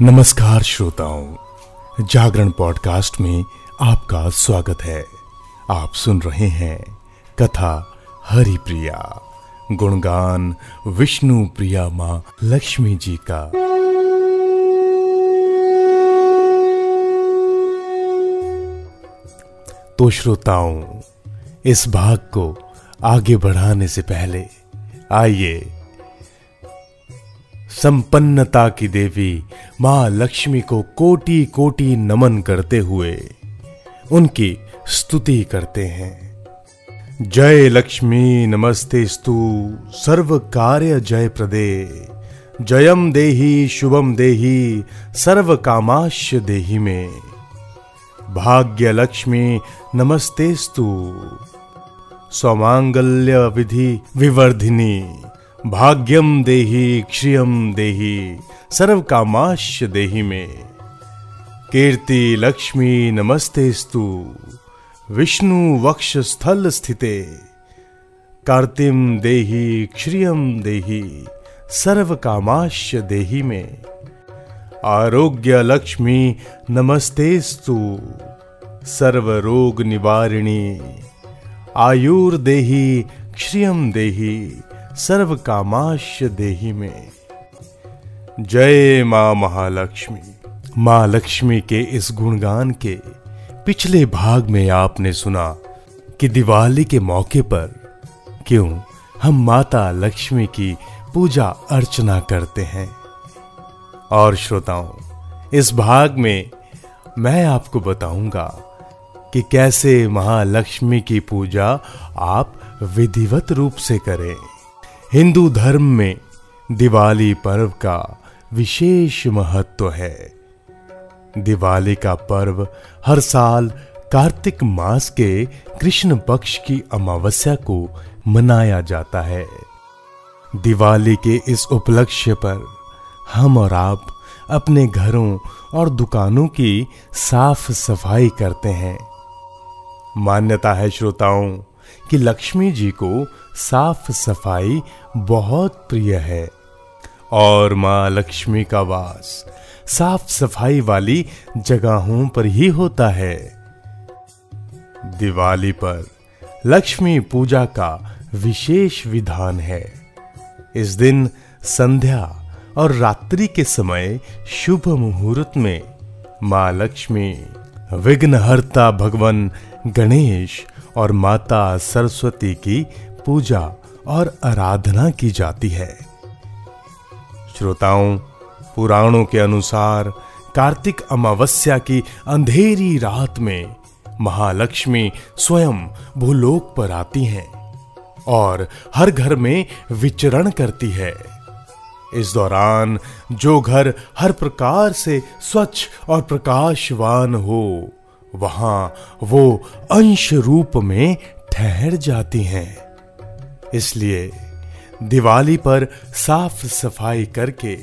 नमस्कार श्रोताओं, जागरण पॉडकास्ट में आपका स्वागत है। आप सुन रहे हैं कथा हरि प्रिया गुणगान विष्णु प्रिया माँ लक्ष्मी जी का। तो श्रोताओं, इस भाग को आगे बढ़ाने से पहले, आइए, संपन्नता की देवी माँ लक्ष्मी को कोटि कोटि नमन करते हुए उनकी स्तुति करते हैं। जय लक्ष्मी नमस्ते स्तु सर्व कार्य जय प्रदे जयम देही शुभम देही सर्व कामाश्य देही में। भाग्य लक्ष्मी, नमस्तेस्तु। सौमांगल्य विधि विवर्धिनी। भाग्यम देहि क्षियम देहि सर्व कामाश्य देहि में। कीर्ति, लक्ष्मी नमस्तेस्तु विष्णु वक्ष स्थल स्थिते। कार्तिम देहि क्षियम देहि सर्व कामाश्य देहि में। आरोग्य, लक्ष्मी नमस्तेस्तु सर्व रोग निवारिणी आयुर्देही क्षियम देही, सर्व कामाश्य देही में। जय माँ महालक्ष्मी। माँ लक्ष्मी के इस गुणगान के पिछले भाग में आपने सुना कि दिवाली के मौके पर क्यों हम माता लक्ष्मी की पूजा अर्चना करते हैं। और श्रोताओं, इस भाग में मैं आपको बताऊँगा कि कैसे महालक्ष्मी की पूजा आप विधिवत रूप से करें। हिंदू धर्म में दिवाली पर्व का विशेष महत्व है। दिवाली का पर्व हर साल कार्तिक मास के कृष्ण पक्ष की अमावस्या को मनाया जाता है। दिवाली के इस उपलक्ष्य पर हम और आप अपने घरों और दुकानों की साफ़ सफ़ाई करते हैं। मान्यता है श्रोताओं, कि लक्ष्मी जी को साफ़ सफ़ाई बहुत प्रिय है। और माँ लक्ष्मी का वास साफ़ सफ़ाई वाली जगहों पर ही होता है। दिवाली पर लक्ष्मी पूजा का विशेष विधान है। इस दिन संध्या और रात्रि के समय शुभ मुहूर्त में माँ लक्ष्मी विघ्नहर्ता भगवान गणेश और माता सरस्वती की पूजा और आराधना की जाती है। श्रोताओं, पुराणों के अनुसार कार्तिक अमावस्या की अंधेरी रात में महालक्ष्मी स्वयं भूलोक पर आती हैं और हर घर में विचरण करती है। इस दौरान जो घर हर प्रकार से स्वच्छ और प्रकाशवान हो वहाँ वो अंश रूप में ठहर जाती हैं। इसलिए दिवाली पर साफ़ सफ़ाई करके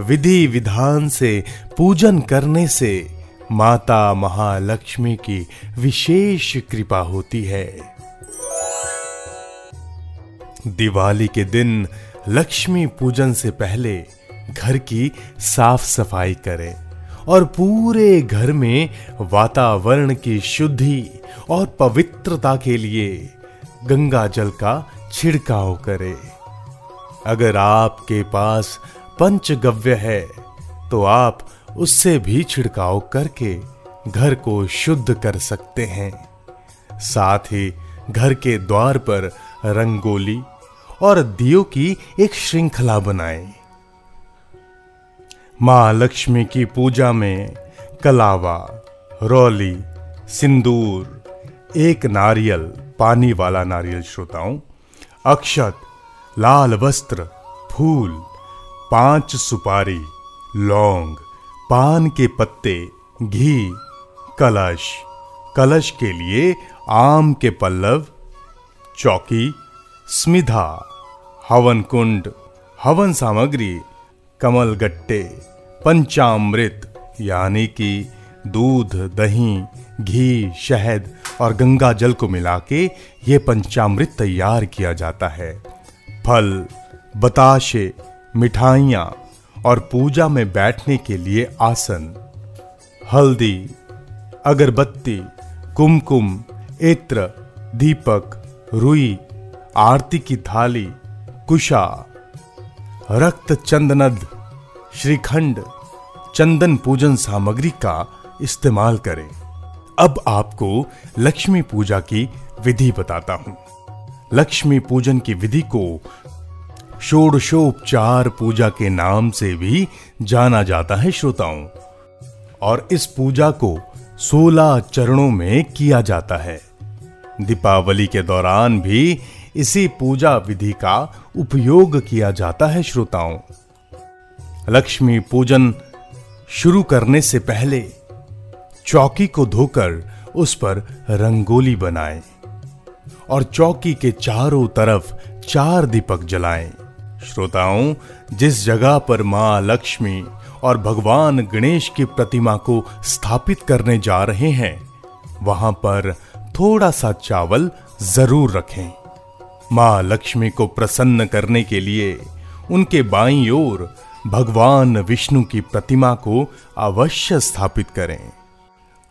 विधि विधान से पूजन करने से माता महालक्ष्मी की विशेष कृपा होती है। दिवाली के दिन लक्ष्मी पूजन से पहले घर की साफ़ सफ़ाई करें। और पूरे घर में वातावरण की शुद्धि और पवित्रता के लिए गंगा जल का छिड़काव करें। अगर आपके पास पंचगव्य है तो आप उससे भी छिड़काव करके घर को शुद्ध कर सकते हैं। साथ ही घर के द्वार पर रंगोली और दियो की एक श्रृंखला बनाएँ। माँ लक्ष्मी की पूजा में कलावा, रौली, सिंदूर, एक नारियल, पानी वाला नारियल श्रोताओं, अक्षत, लाल वस्त्र, फूल, पाँच सुपारी, लौंग, पान के पत्ते, घी, कलश। कलश के लिए आम के पल्लव, चौकी, स्मिधा हवन कुंड हवन सामग्री कमल गट्टे पंचामृत, यानी कि दूध, दही, घी, शहद और गंगा जल को मिला के ये पंचामृत तैयार किया जाता है। फल, बताशे, मिठाइयाँ और पूजा में बैठने के लिए आसन। हल्दी, अगरबत्ती, कुमकुम इत्र दीपक, रुई, आरती की थाली, कुशा रक्त चंदनद, श्रीखंड, चंदन पूजन सामग्री का इस्तेमाल करें। अब आपको लक्ष्मी पूजा की विधि बताता हूँ। लक्ष्मी पूजन की विधि को षोडशोपचार पूजा के नाम से भी जाना जाता है श्रोताओं। और इस पूजा को 16 चरणों में किया जाता है। दीपावली के दौरान भी इसी पूजा विधि का उपयोग किया जाता है श्रोताओं। लक्ष्मी पूजन शुरू करने से पहले चौकी को धोकर उस पर रंगोली बनाएँ और चौकी के चारों तरफ़ चार दीपक जलाएँ। श्रोताओं, जिस जगह पर माँ लक्ष्मी और भगवान गणेश की प्रतिमा को स्थापित करने जा रहे हैं, वहाँ पर थोड़ा सा चावल ज़रूर रखें। माँ लक्ष्मी को प्रसन्न करने के लिए उनके बाईं ओर भगवान विष्णु की प्रतिमा को अवश्य स्थापित करें।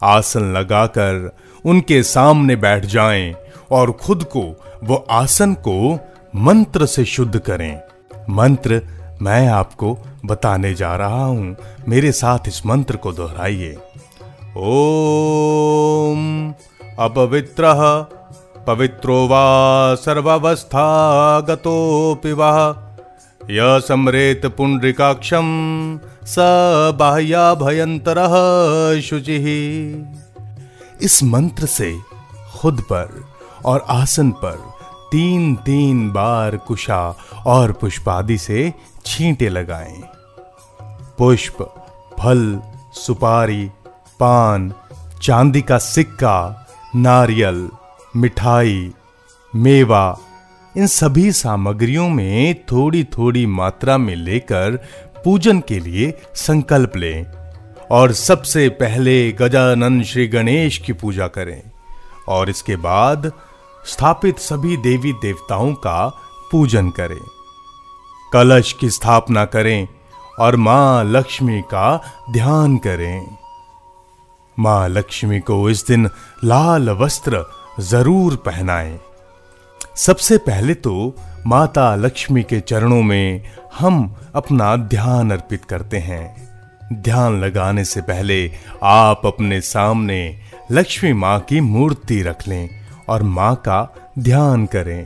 आसन लगाकर उनके सामने बैठ जाएँ और खुद को वो आसन को मंत्र से शुद्ध करें। मंत्र मैं आपको बताने जा रहा हूँ। मेरे साथ इस मंत्र को दोहराइए। ओम अपवित्र पवित्रो वा सर्वावस्था गतोपि वः। य सम्रेत पुण्ड्रिकाक्षम स बाह्या भयंतर शुचि। इस मंत्र से खुद पर और आसन पर तीन तीन बार कुशा और पुष्पादि से छींटे लगाएँ। पुष्प, फल, सुपारी, पान, चांदी का सिक्का, नारियल मिठाई, मेवा, इन सभी सामग्रियों में थोड़ी थोड़ी मात्रा में लेकर पूजन के लिए संकल्प लें। और सबसे पहले गजानन श्री गणेश की पूजा करें। और इसके बाद स्थापित सभी देवी देवताओं का पूजन करें। कलश की स्थापना करें और माँ लक्ष्मी का ध्यान करें। माँ लक्ष्मी को इस दिन लाल वस्त्र ज़रूर पहनाएँ। सबसे पहले तो माता लक्ष्मी के चरणों में हम अपना ध्यान अर्पित करते हैं। ध्यान लगाने से पहले आप अपने सामने लक्ष्मी माँ की मूर्ति रख लें और माँ का ध्यान करें।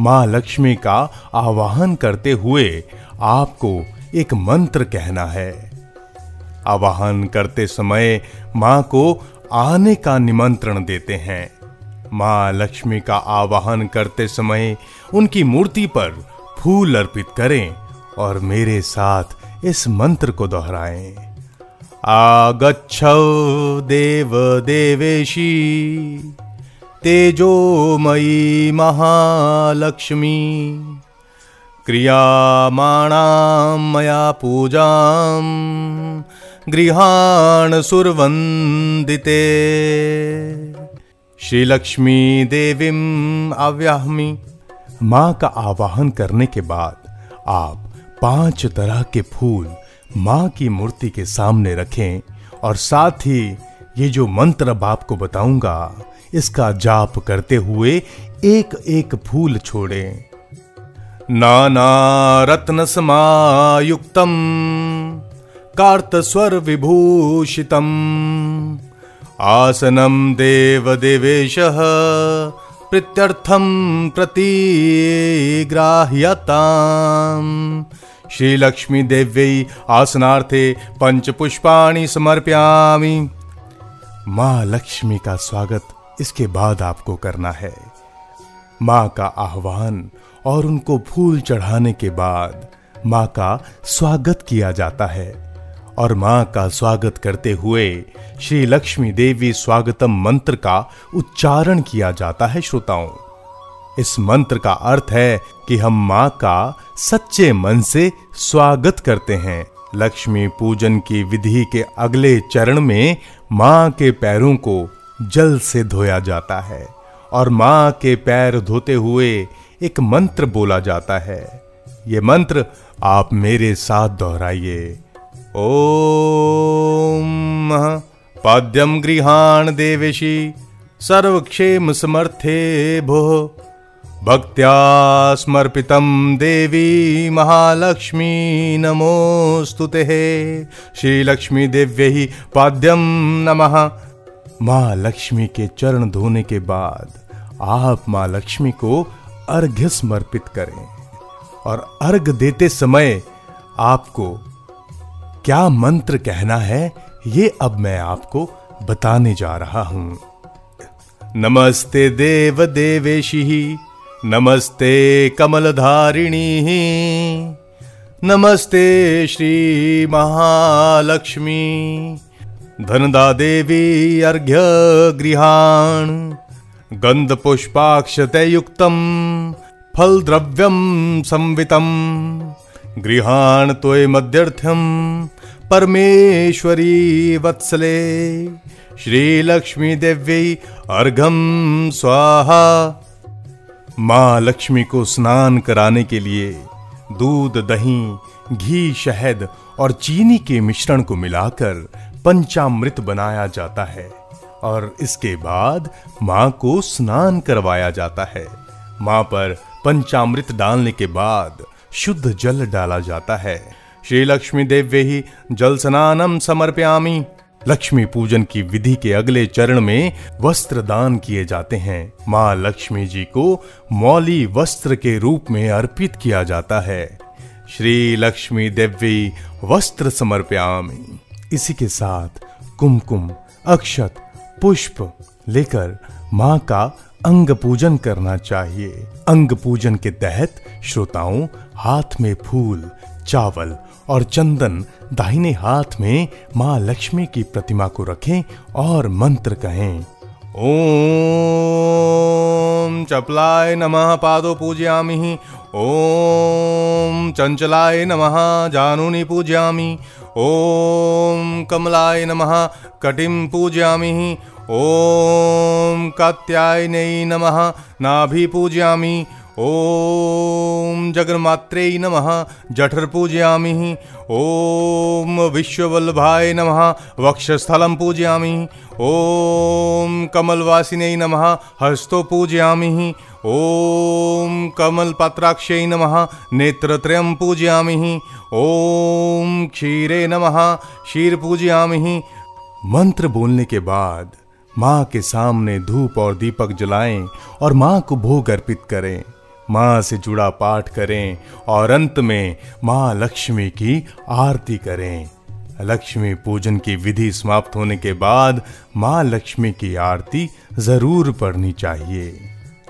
माँ लक्ष्मी का आवाहन करते हुए आपको एक मंत्र कहना है। आवाहन करते समय माँ को आने का निमंत्रण देते हैं। माँ लक्ष्मी का आवाहन करते समय उनकी मूर्ति पर फूल अर्पित करें और मेरे साथ इस मंत्र को दोहराएँ। आगच्छ देव देवेशी, तेजोमयी महालक्ष्मी, क्रियामाणां मया पूजां गृहाण सुरवन्दिते। श्री लक्ष्मी देवीम आव्याहमी माँ का आवाहन करने के बाद आप पाँच तरह के फूल माँ की मूर्ति के सामने रखें और साथ ही ये जो मंत्र अब आपको बताऊँगा, इसका जाप करते हुए एक एक फूल छोड़ें। नाना रत्न समायुक्तम कार्त स्वर विभूषितम आसनं देवदेवेशः प्रीत्यर्थं प्रतिग्राह्यताम्। श्रीलक्ष्मी देव्यै आसनार्थे पंचपुष्पाणि समर्प्यामि। माँ लक्ष्मी का स्वागत इसके बाद आपको करना है। माँ का आह्वान और उनको फूल चढ़ाने के बाद माँ का स्वागत किया जाता है। और माँ का स्वागत करते हुए श्री लक्ष्मी देवी स्वागतम मंत्र का उच्चारण किया जाता है श्रोताओं। इस मंत्र का अर्थ है कि हम माँ का सच्चे मन से स्वागत करते हैं। लक्ष्मी पूजन की विधि के अगले चरण में माँ के पैरों को जल से धोया जाता है और माँ के पैर धोते हुए एक मंत्र बोला जाता है। ये मंत्र, आप मेरे साथ दोहराइए। ओम पाद्यम गृहाण देवेशी सर्वक्षेम समर्थे भो भक्त्या स्मर्पितं देवी महालक्ष्मी नमोऽस्तु ते श्रीलक्ष्मी देव्यै पाद्यम नमः। माँ लक्ष्मी के चरण धोने के बाद आप माँ लक्ष्मी को अर्घ्य समर्पित करें और अर्घ देते समय आपको क्या मंत्र कहना है, ये अब मैं आपको बताने जा रहा हूँ। नमस्ते देव देवेशी, नमस्ते कमलधारिणी, नमस्ते श्री महालक्ष्मी, धनदा देवी अर्घ्य गृहाण गंध पुष्पाक्षतयुक्तम फल द्रव्यम संवितम गृहाण तोय मध्यर्थ्यम परमेश्वरी वत्सले। श्री लक्ष्मी देव्य अर्घम स्वाहा। माँ लक्ष्मी को स्नान कराने के लिए दूध, दही, घी, शहद और चीनी के मिश्रण को मिलाकर पंचामृत बनाया जाता है और इसके बाद माँ को स्नान करवाया जाता है। माँ पर पंचामृत डालने के बाद शुद्ध जल डाला जाता है। श्री लक्ष्मी देव्य ही जल स्नानम समर्प्यामी। लक्ष्मी पूजन की विधि के अगले चरण में वस्त्र दान किए जाते हैं। माँ लक्ष्मी जी को मौली वस्त्र के रूप में अर्पित किया जाता है। श्री लक्ष्मी देवी वस्त्र समर्प्यामी। इसी के साथ कुमकुम, अक्षत, पुष्प लेकर माँ का अंग पूजन करना चाहिए। अंग पूजन के तहत श्रोताओं, हाथ में फूल, चावल और चंदन दाहिने हाथ में माँ लक्ष्मी की प्रतिमा को रखें और मंत्र कहें, ओम चपलाय नमः पादो पूजयामि, ओम चंचलाय नमः जानूनि पूजयामि, ओम कमलाय नमः कटिम पूजयामि, ओम कात्यायनै नमः नाभि पूजयामि ओम जगन्मात्रे नमः, जठर पूजयामि। ओम विश्ववल्लभाय नमः वक्षस्थलं पूजयामि। ओम कमलवासिने नमः, हस्तो पूजयामि। ओम कमलपत्राक्षै नमः नेत्रत्रयं पूजयामि। ओम क्षीरे नमः, क्षीर पूजयामि। मंत्र बोलने के बाद माँ के सामने धूप और दीपक जलाएँ और माँ को भोग अर्पित करें। माँ से जुड़ा पाठ करें और अंत में माँ लक्ष्मी की आरती करें। लक्ष्मी पूजन की विधि समाप्त होने के बाद माँ लक्ष्मी की आरती ज़रूर पढ़नी चाहिए।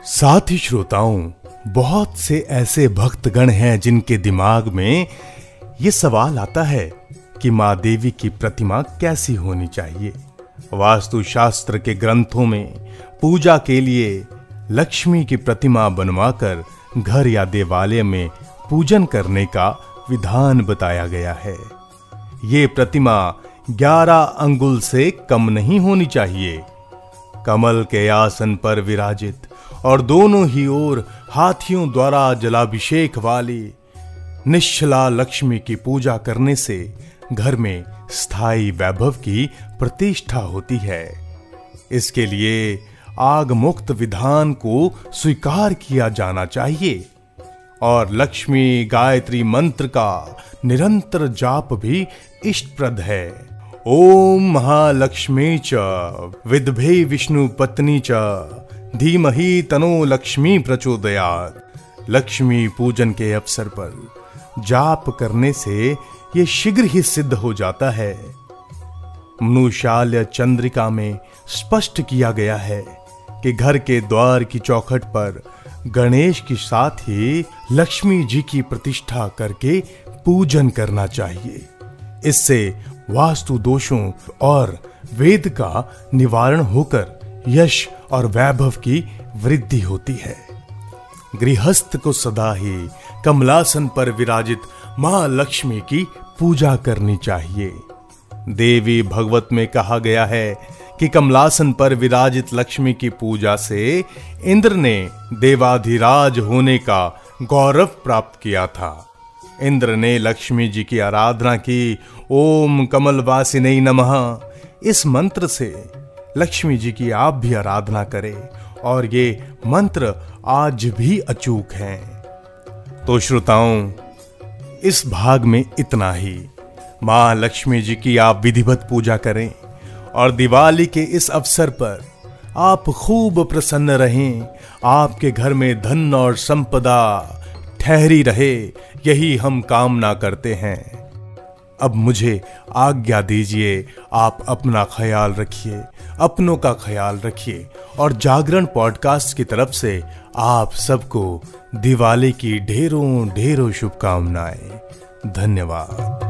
साथ ही श्रोताओं, बहुत से ऐसे भक्तगण हैं जिनके दिमाग में ये सवाल आता है कि माँ देवी की प्रतिमा कैसी होनी चाहिए। वास्तु शास्त्र के ग्रंथों में पूजा के लिए लक्ष्मी की प्रतिमा बनवाकर घर या देवालय में पूजन करने का विधान बताया गया है। ये प्रतिमा 11 अंगुल से कम नहीं होनी चाहिए। कमल के आसन पर विराजित और दोनों ही ओर हाथियों द्वारा जलाभिषेक वाली निश्चला लक्ष्मी की पूजा करने से घर में स्थायी वैभव की प्रतिष्ठा होती है। इसके लिए आग मुक्त विधान को स्वीकार किया जाना चाहिए। और लक्ष्मी गायत्री मंत्र का निरंतर जाप भी इष्टप्रद है। ओम महालक्ष्मी च, विद्भे विष्णु पत्नी च, धीमहि तनो लक्ष्मी प्रचोदयात। लक्ष्मी पूजन के अवसर पर जाप करने से ये शीघ्र ही सिद्ध हो जाता है। मनुशाल्य चंद्रिका में स्पष्ट किया गया है कि घर के द्वार की चौखट पर गणेश के साथ ही लक्ष्मी जी की प्रतिष्ठा करके पूजन करना चाहिए। इससे वास्तु दोषों और वेद का निवारण होकर यश और वैभव की वृद्धि होती है। गृहस्थ को सदा ही कमलासन पर विराजित माँ लक्ष्मी की पूजा करनी चाहिए। देवी भगवत में कहा गया है कि कमलासन पर विराजित लक्ष्मी की पूजा से इंद्र ने देवाधिराज होने का गौरव प्राप्त किया था। इंद्र ने लक्ष्मी जी की आराधना की। ओम कमलवासिनी नमः। इस मंत्र से लक्ष्मी जी की आप भी आराधना करें और ये मंत्र आज भी अचूक हैं। तो श्रोताओं, इस भाग में इतना ही। माँ लक्ष्मी जी की आप विधिवत पूजा करें। और दिवाली के इस अवसर पर आप खूब प्रसन्न रहें। आपके घर में धन और संपदा ठहरी रहे, यही हम कामना करते हैं। अब मुझे आज्ञा दीजिए, आप अपना ख्याल रखिए, अपनों का ख्याल रखिए और जागरण पॉडकास्ट की तरफ़ से आप सबको दिवाली की ढेरों ढेरों शुभकामनाएँ। धन्यवाद।